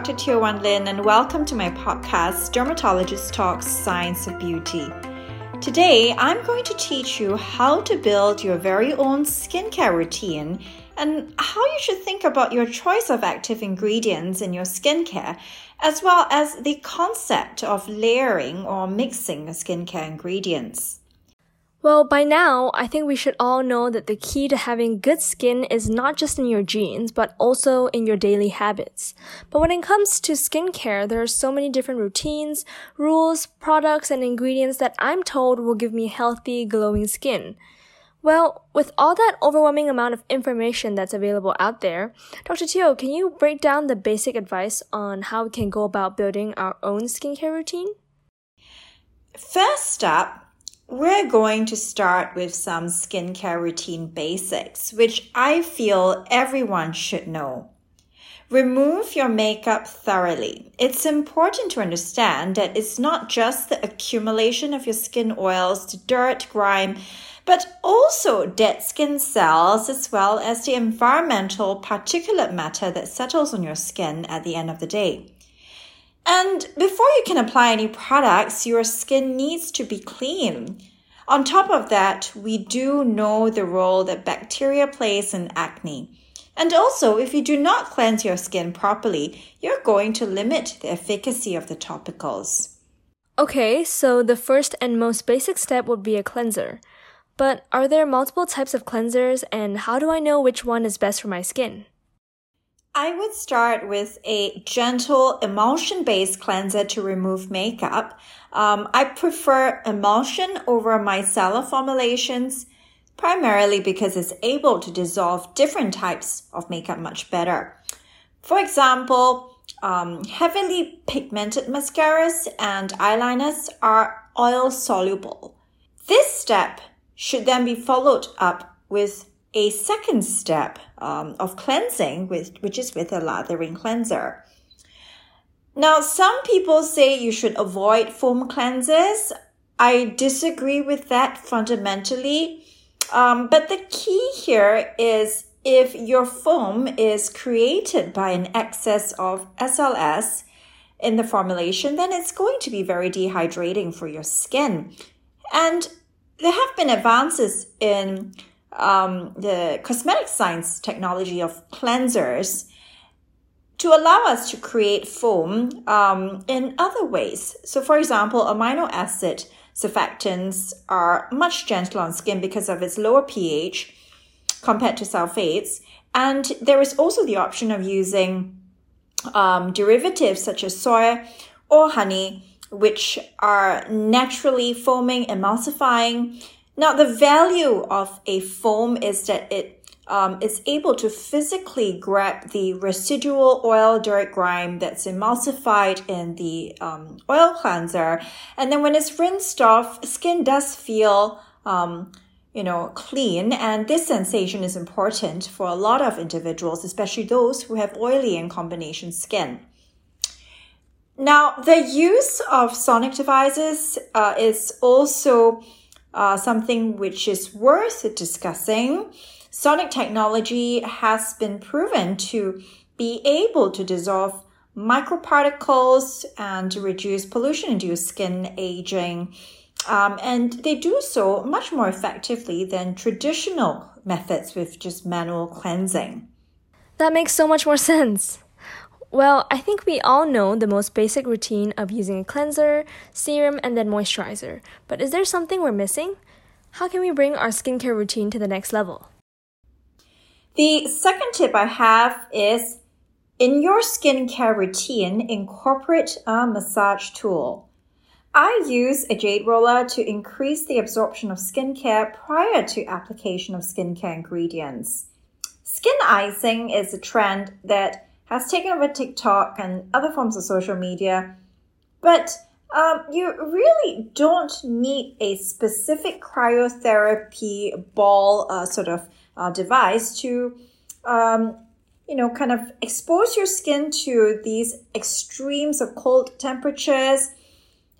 Dr. Teo Wan Lin, and welcome to my podcast, Dermatologist Talks Science of Beauty. Today, I'm going to teach you how to build your very own skincare routine and how you should think about your choice of active ingredients in your skincare, as well as the concept of layering or mixing skincare ingredients. Well, by now, I think we should all know that the key to having good skin is not just in your genes, but also in your daily habits. But when it comes to skincare, there are so many different routines, rules, products, and ingredients that I'm told will give me healthy, glowing skin. Well, with all that overwhelming amount of information that's available out there, Dr. Teo, can you break down the basic advice on how we can go about building our own skincare routine? First up, we're going to start with some skincare routine basics, which I feel everyone should know. Remove your makeup thoroughly. It's important to understand that it's not just the accumulation of your skin oils, the dirt, grime, but also dead skin cells as well as the environmental particulate matter that settles on your skin at the end of the day. And before you can apply any products, your skin needs to be clean. On top of that, we do know the role that bacteria plays in acne. And also, if you do not cleanse your skin properly, you're going to limit the efficacy of the topicals. Okay, so the first and most basic step would be a cleanser. But are there multiple types of cleansers, and how do I know which one is best for my skin? I would start with a gentle emulsion based cleanser to remove makeup. Um, I prefer emulsion over micellar formulations, primarily because it's able to dissolve different types of makeup much better. For example, um, heavily pigmented mascaras and eyeliners are oil soluble. This step should then be followed up with a second step um, of cleansing, with, which is with a lathering cleanser. Now, some people say you should avoid foam cleansers. I disagree with that fundamentally. Um, but the key here is if your foam is created by an excess of SLS in the formulation, then it's going to be very dehydrating for your skin. And there have been advances in um, the cosmetic science technology of cleansers to allow us to create foam um, in other ways. So, for example, amino acid surfactants are much gentler on skin because of its lower pH compared to sulfates. And there is also the option of using um, derivatives such as soy or honey, which are naturally foaming, emulsifying, now, the value of a foam is that it um, is able to physically grab the residual oil dirt grime that's emulsified in the um, oil cleanser. And then when it's rinsed off, skin does feel, um, you know, clean. And this sensation is important for a lot of individuals, especially those who have oily and combination skin. Now, the use of sonic devices uh, is also uh, something which is worth discussing. Sonic technology has been proven to be able to dissolve microparticles and reduce pollution induced skin aging. Um, and they do so much more effectively than traditional methods with just manual cleansing. That makes so much more sense. Well, I think we all know the most basic routine of using a cleanser, serum, and then moisturizer. But is there something we're missing? How can we bring our skincare routine to the next level? The second tip I have is in your skincare routine, incorporate a massage tool. I use a jade roller to increase the absorption of skincare prior to application of skincare ingredients. Skin icing is a trend that has taken over TikTok and other forms of social media. But um, you really don't need a specific cryotherapy ball uh, sort of uh, device to, um, you know, kind of expose your skin to these extremes of cold temperatures.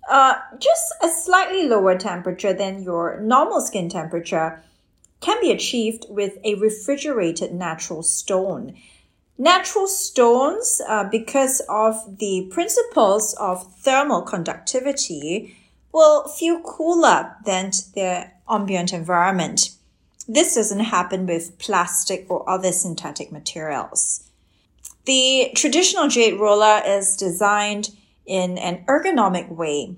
Uh, just a slightly lower temperature than your normal skin temperature can be achieved with a refrigerated natural stone. Natural stones, uh, because of the principles of thermal conductivity, will feel cooler than their ambient environment. This doesn't happen with plastic or other synthetic materials. The traditional jade roller is designed in an ergonomic way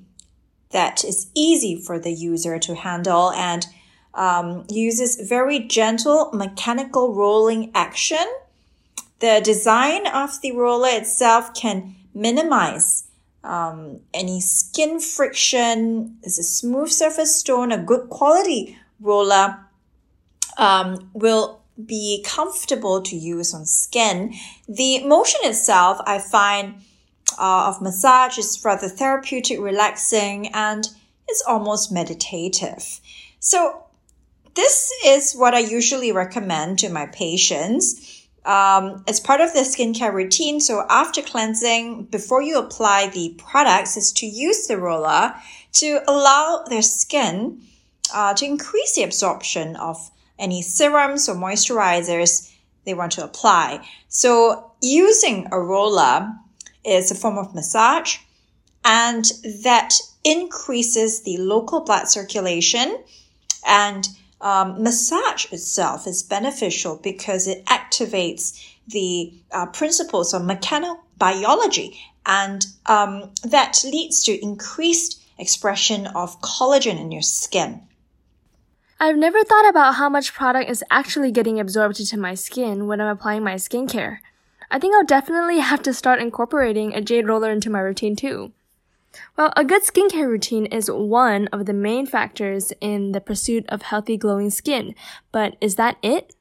that is easy for the user to handle and um, uses very gentle mechanical rolling action. The design of the roller itself can minimize um, any skin friction. It's a smooth surface stone, a good quality roller um, will be comfortable to use on skin. The motion itself, I find, uh, of massage is rather therapeutic, relaxing, and it's almost meditative. So this is what I usually recommend to my patients. Um, as part of the skincare routine, so after cleansing, before you apply the products, is to use the roller to allow their skin uh, to increase the absorption of any serums or moisturizers they want to apply. So using a roller is a form of massage and that increases the local blood circulation and um, massage itself is beneficial because it activates the uh, principles of mechanobiology and um, that leads to increased expression of collagen in your skin. I've never thought about how much product is actually getting absorbed into my skin when I'm applying my skincare. I think I'll definitely have to start incorporating a jade roller into my routine too. Well, a good skincare routine is one of the main factors in the pursuit of healthy glowing skin, but is that it?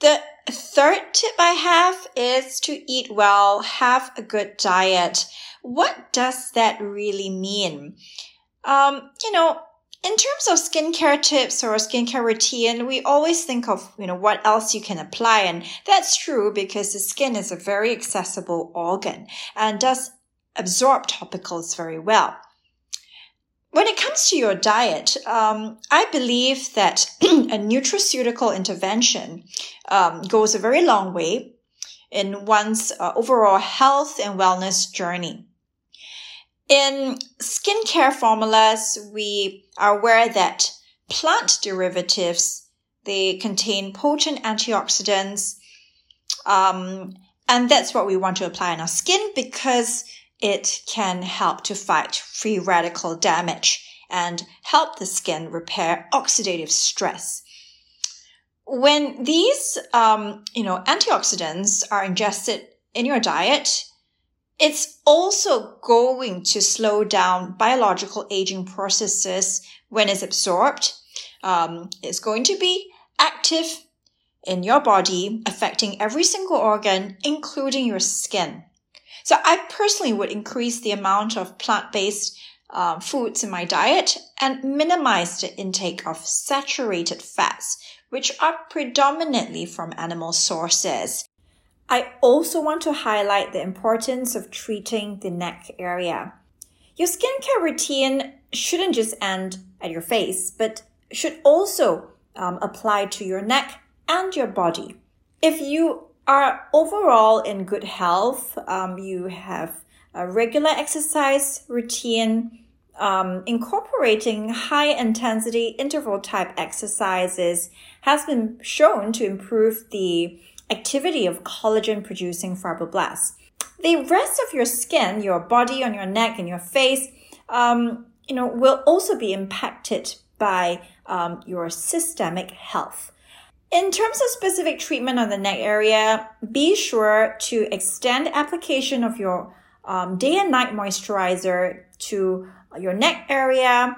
The third tip I have is to eat well, have a good diet. What does that really mean? Um, you know, in terms of skincare tips or skincare routine, we always think of, you know, what else you can apply. And that's true because the skin is a very accessible organ and does absorb topicals very well. When it comes to your diet, um, I believe that a nutraceutical intervention um, goes a very long way in one's uh, overall health and wellness journey. In skincare formulas, we are aware that plant derivatives, they contain potent antioxidants. Um, and that's what we want to apply on our skin because it can help to fight free radical damage and help the skin repair oxidative stress. When these, um, you know, antioxidants are ingested in your diet, it's also going to slow down biological aging processes when it's absorbed. Um, it's going to be active in your body, affecting every single organ, including your skin. So I personally would increase the amount of plant-based uh, foods in my diet and minimize the intake of saturated fats, which are predominantly from animal sources. I also want to highlight the importance of treating the neck area. Your skincare routine shouldn't just end at your face, but should also um, apply to your neck and your body. If you are overall in good health, um, you have a regular exercise routine, um, incorporating high intensity interval type exercises has been shown to improve the activity of collagen producing fibroblasts. The rest of your skin, your body, on your neck, and your face, um, you know, will also be impacted by um, your systemic health. In terms of specific treatment on the neck area, be sure to extend application of your um, day and night moisturizer to your neck area.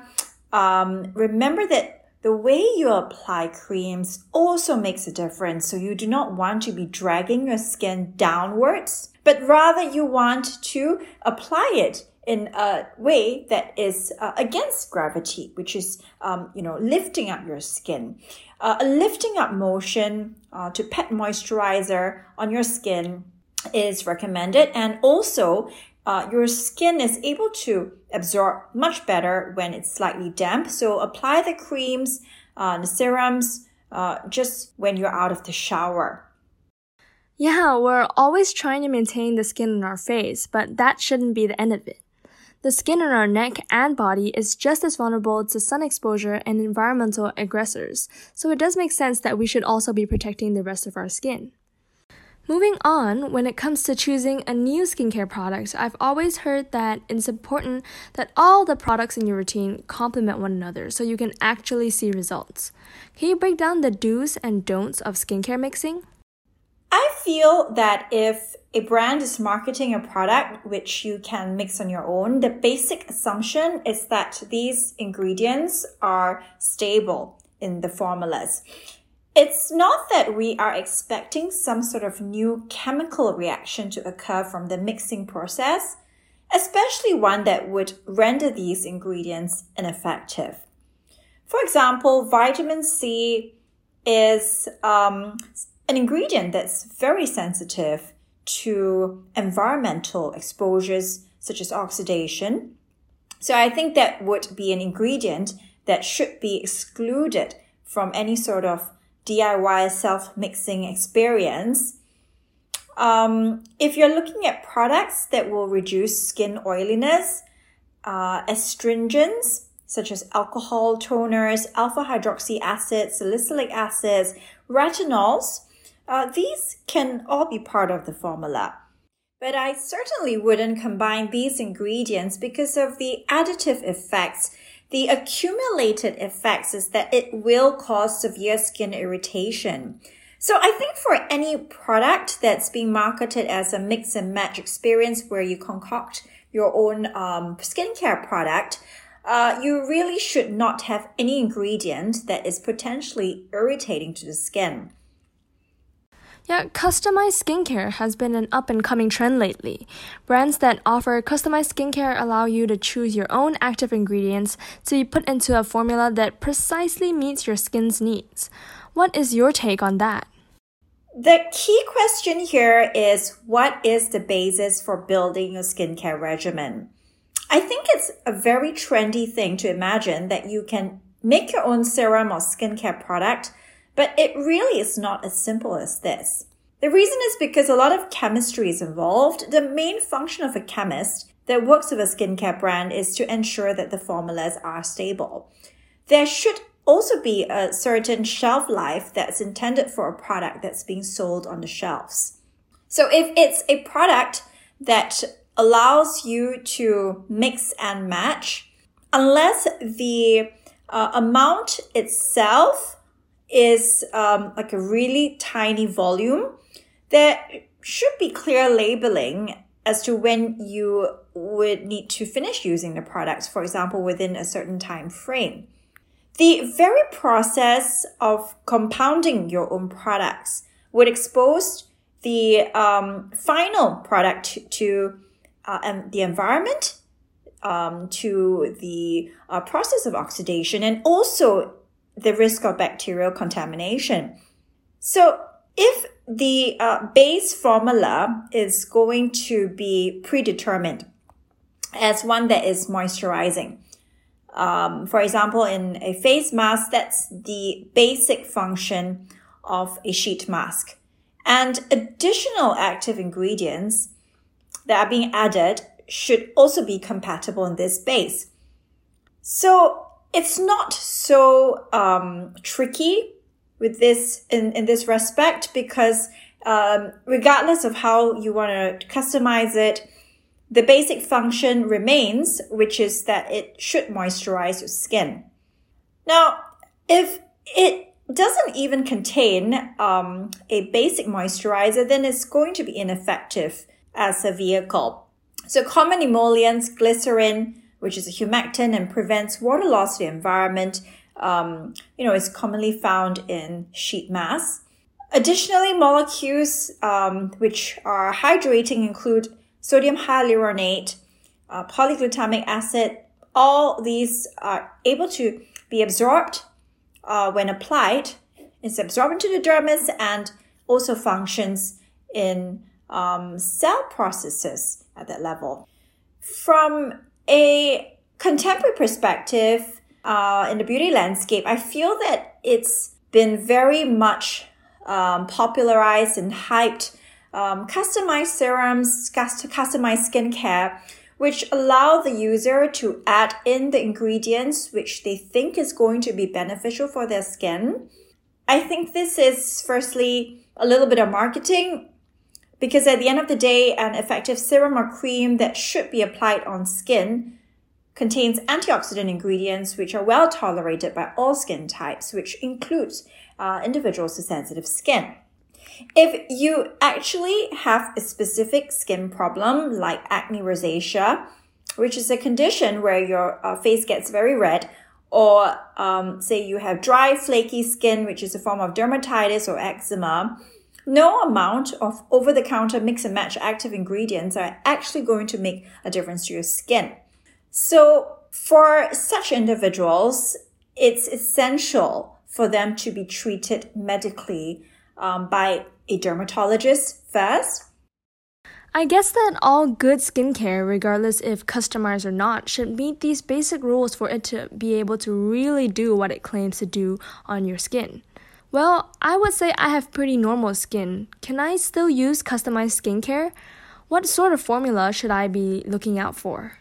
Um, remember that the way you apply creams also makes a difference. So you do not want to be dragging your skin downwards, but rather you want to apply it in a way that is uh, against gravity, which is, um, you know, lifting up your skin. Uh, a lifting up motion uh, to pet moisturizer on your skin is recommended. And also, uh, your skin is able to absorb much better when it's slightly damp. So apply the creams, uh, the serums, uh, just when you're out of the shower. Yeah, we're always trying to maintain the skin on our face, but that shouldn't be the end of it. The skin on our neck and body is just as vulnerable to sun exposure and environmental aggressors, so it does make sense that we should also be protecting the rest of our skin. Moving on, when it comes to choosing a new skincare product, I've always heard that it's important that all the products in your routine complement one another so you can actually see results. Can you break down the do's and don'ts of skincare mixing? I feel that if a brand is marketing a product which you can mix on your own, the basic assumption is that these ingredients are stable in the formulas. It's not that we are expecting some sort of new chemical reaction to occur from the mixing process, especially one that would render these ingredients ineffective. For example, vitamin C is um, an ingredient that's very sensitive to environmental exposures such as oxidation. So I think that would be an ingredient that should be excluded from any sort of DIY self mixing experience. Um, if you're looking at products that will reduce skin oiliness, uh, astringents such as alcohol toners, alpha hydroxy acids, salicylic acids, retinols, uh, these can all be part of the formula. But I certainly wouldn't combine these ingredients because of the additive effects. The accumulated effects is that it will cause severe skin irritation. So I think for any product that's being marketed as a mix and match experience where you concoct your own um, skincare product, uh, you really should not have any ingredient that is potentially irritating to the skin. Yeah, customized skincare has been an up and coming trend lately. Brands that offer customized skincare allow you to choose your own active ingredients to be put into a formula that precisely meets your skin's needs. What is your take on that? The key question here is what is the basis for building a skincare regimen? I think it's a very trendy thing to imagine that you can make your own serum or skincare product but it really is not as simple as this. The reason is because a lot of chemistry is involved. The main function of a chemist that works with a skincare brand is to ensure that the formulas are stable. There should also be a certain shelf life that's intended for a product that's being sold on the shelves. So if it's a product that allows you to mix and match, unless the uh, amount itself is um, like a really tiny volume, there should be clear labeling as to when you would need to finish using the products, for example, within a certain time frame. The very process of compounding your own products would expose the um, final product to, uh, the environment, um, to the uh, process of oxidation, and also the risk of bacterial contamination. So if the uh, base formula is going to be predetermined as one that is moisturizing, um, for example, in a face mask, that's the basic function of a sheet mask. And additional active ingredients that are being added should also be compatible in this base. So it's not so um, tricky with this in, in this respect because um, regardless of how you want to customize it, the basic function remains, which is that it should moisturize your skin. Now, if it doesn't even contain um, a basic moisturizer, then it's going to be ineffective as a vehicle. So common emollients, glycerin, which is a humectant and prevents water loss to the environment. Um, you know, is commonly found in sheet masks. Additionally, molecules um, which are hydrating include sodium hyaluronate, uh, polyglutamic acid. All these are able to be absorbed uh, when applied. It's absorbed into the dermis and also functions in um, cell processes at that level. From a contemporary perspective uh, in the beauty landscape, I feel that it's been very much um, popularized and hyped um, customized serums, customized skincare, which allow the user to add in the ingredients which they think is going to be beneficial for their skin. I think this is firstly a little bit of marketing because at the end of the day, an effective serum or cream that should be applied on skin contains antioxidant ingredients which are well tolerated by all skin types, which includes uh, individuals with sensitive skin. If you actually have a specific skin problem like acne rosacea, which is a condition where your uh, face gets very red, or um, say you have dry, flaky skin, which is a form of dermatitis or eczema, no amount of over the counter mix and match active ingredients are actually going to make a difference to your skin. So, for such individuals, it's essential for them to be treated medically um, by a dermatologist first. I guess that all good skincare, regardless if customized or not, should meet these basic rules for it to be able to really do what it claims to do on your skin. Well, I would say I have pretty normal skin. Can I still use customized skincare? What sort of formula should I be looking out for?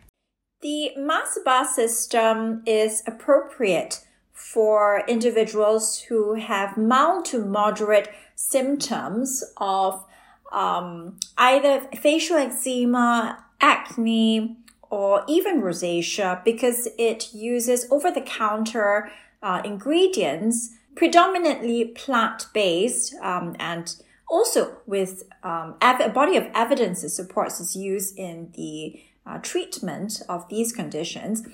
The Mask Bar system is appropriate for individuals who have mild to moderate symptoms of um, either facial eczema, acne, or even rosacea because it uses over the counter uh, ingredients, predominantly plant based, um, and also with um, a body of evidence that supports its use in the uh, treatment of these conditions.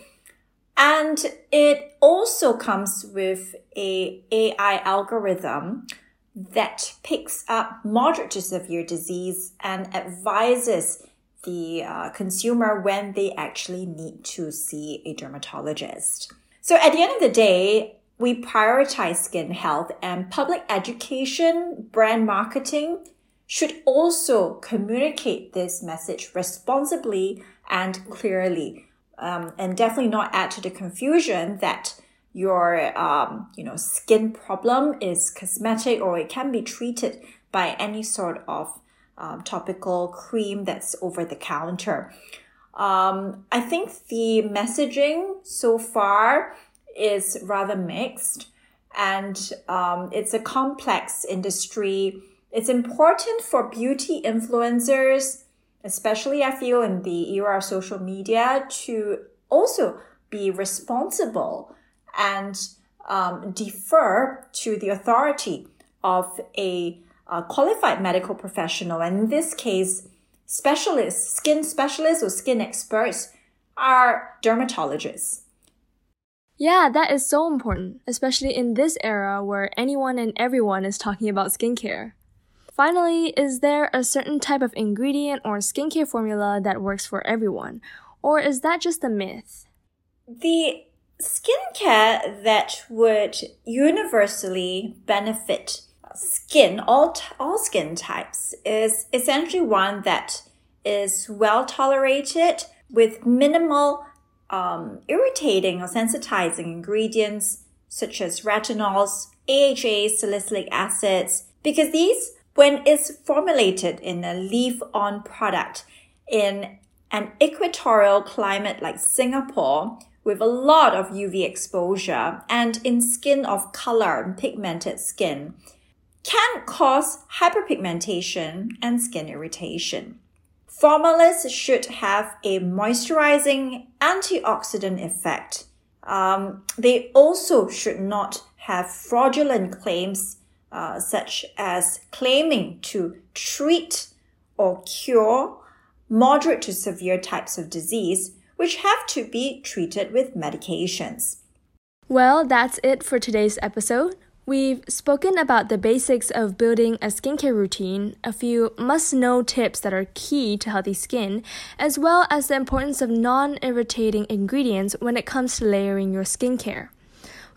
And it also comes with a AI algorithm that picks up moderate to severe disease and advises the uh, consumer when they actually need to see a dermatologist. So at the end of the day, we prioritize skin health and public education, brand marketing should also communicate this message responsibly and clearly, um, and definitely not add to the confusion that your um, you know skin problem is cosmetic or it can be treated by any sort of um, topical cream that's over the counter. Um, I think the messaging so far is rather mixed, and um, it's a complex industry. It's important for beauty influencers especially I feel in the era of social media, to also be responsible and um, defer to the authority of a, a qualified medical professional. And in this case, specialists, skin specialists or skin experts are dermatologists. Yeah, that is so important, especially in this era where anyone and everyone is talking about skincare. Finally, is there a certain type of ingredient or skincare formula that works for everyone? Or is that just a myth? The skincare that would universally benefit skin, all, all skin types, is essentially one that is well tolerated with minimal um, irritating or sensitizing ingredients such as retinols, AHA, salicylic acids, because these when it's formulated in a leave on product in an equatorial climate like Singapore with a lot of UV exposure and in skin of color and pigmented skin can cause hyperpigmentation and skin irritation. Formulas should have a moisturizing antioxidant effect. Um, they also should not have fraudulent claims uh, such as claiming to treat or cure moderate to severe types of disease, which have to be treated with medications. Well, that's it for today's episode. We've spoken about the basics of building a skincare routine, a few must know tips that are key to healthy skin, as well as the importance of non irritating ingredients when it comes to layering your skincare.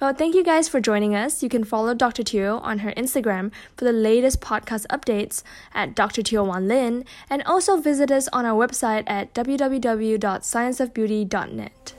Well, thank you guys for joining us. You can follow Dr. Teo on her Instagram for the latest podcast updates at Dr. Teo Wan Lin, and also visit us on our website at www.scienceofbeauty.net.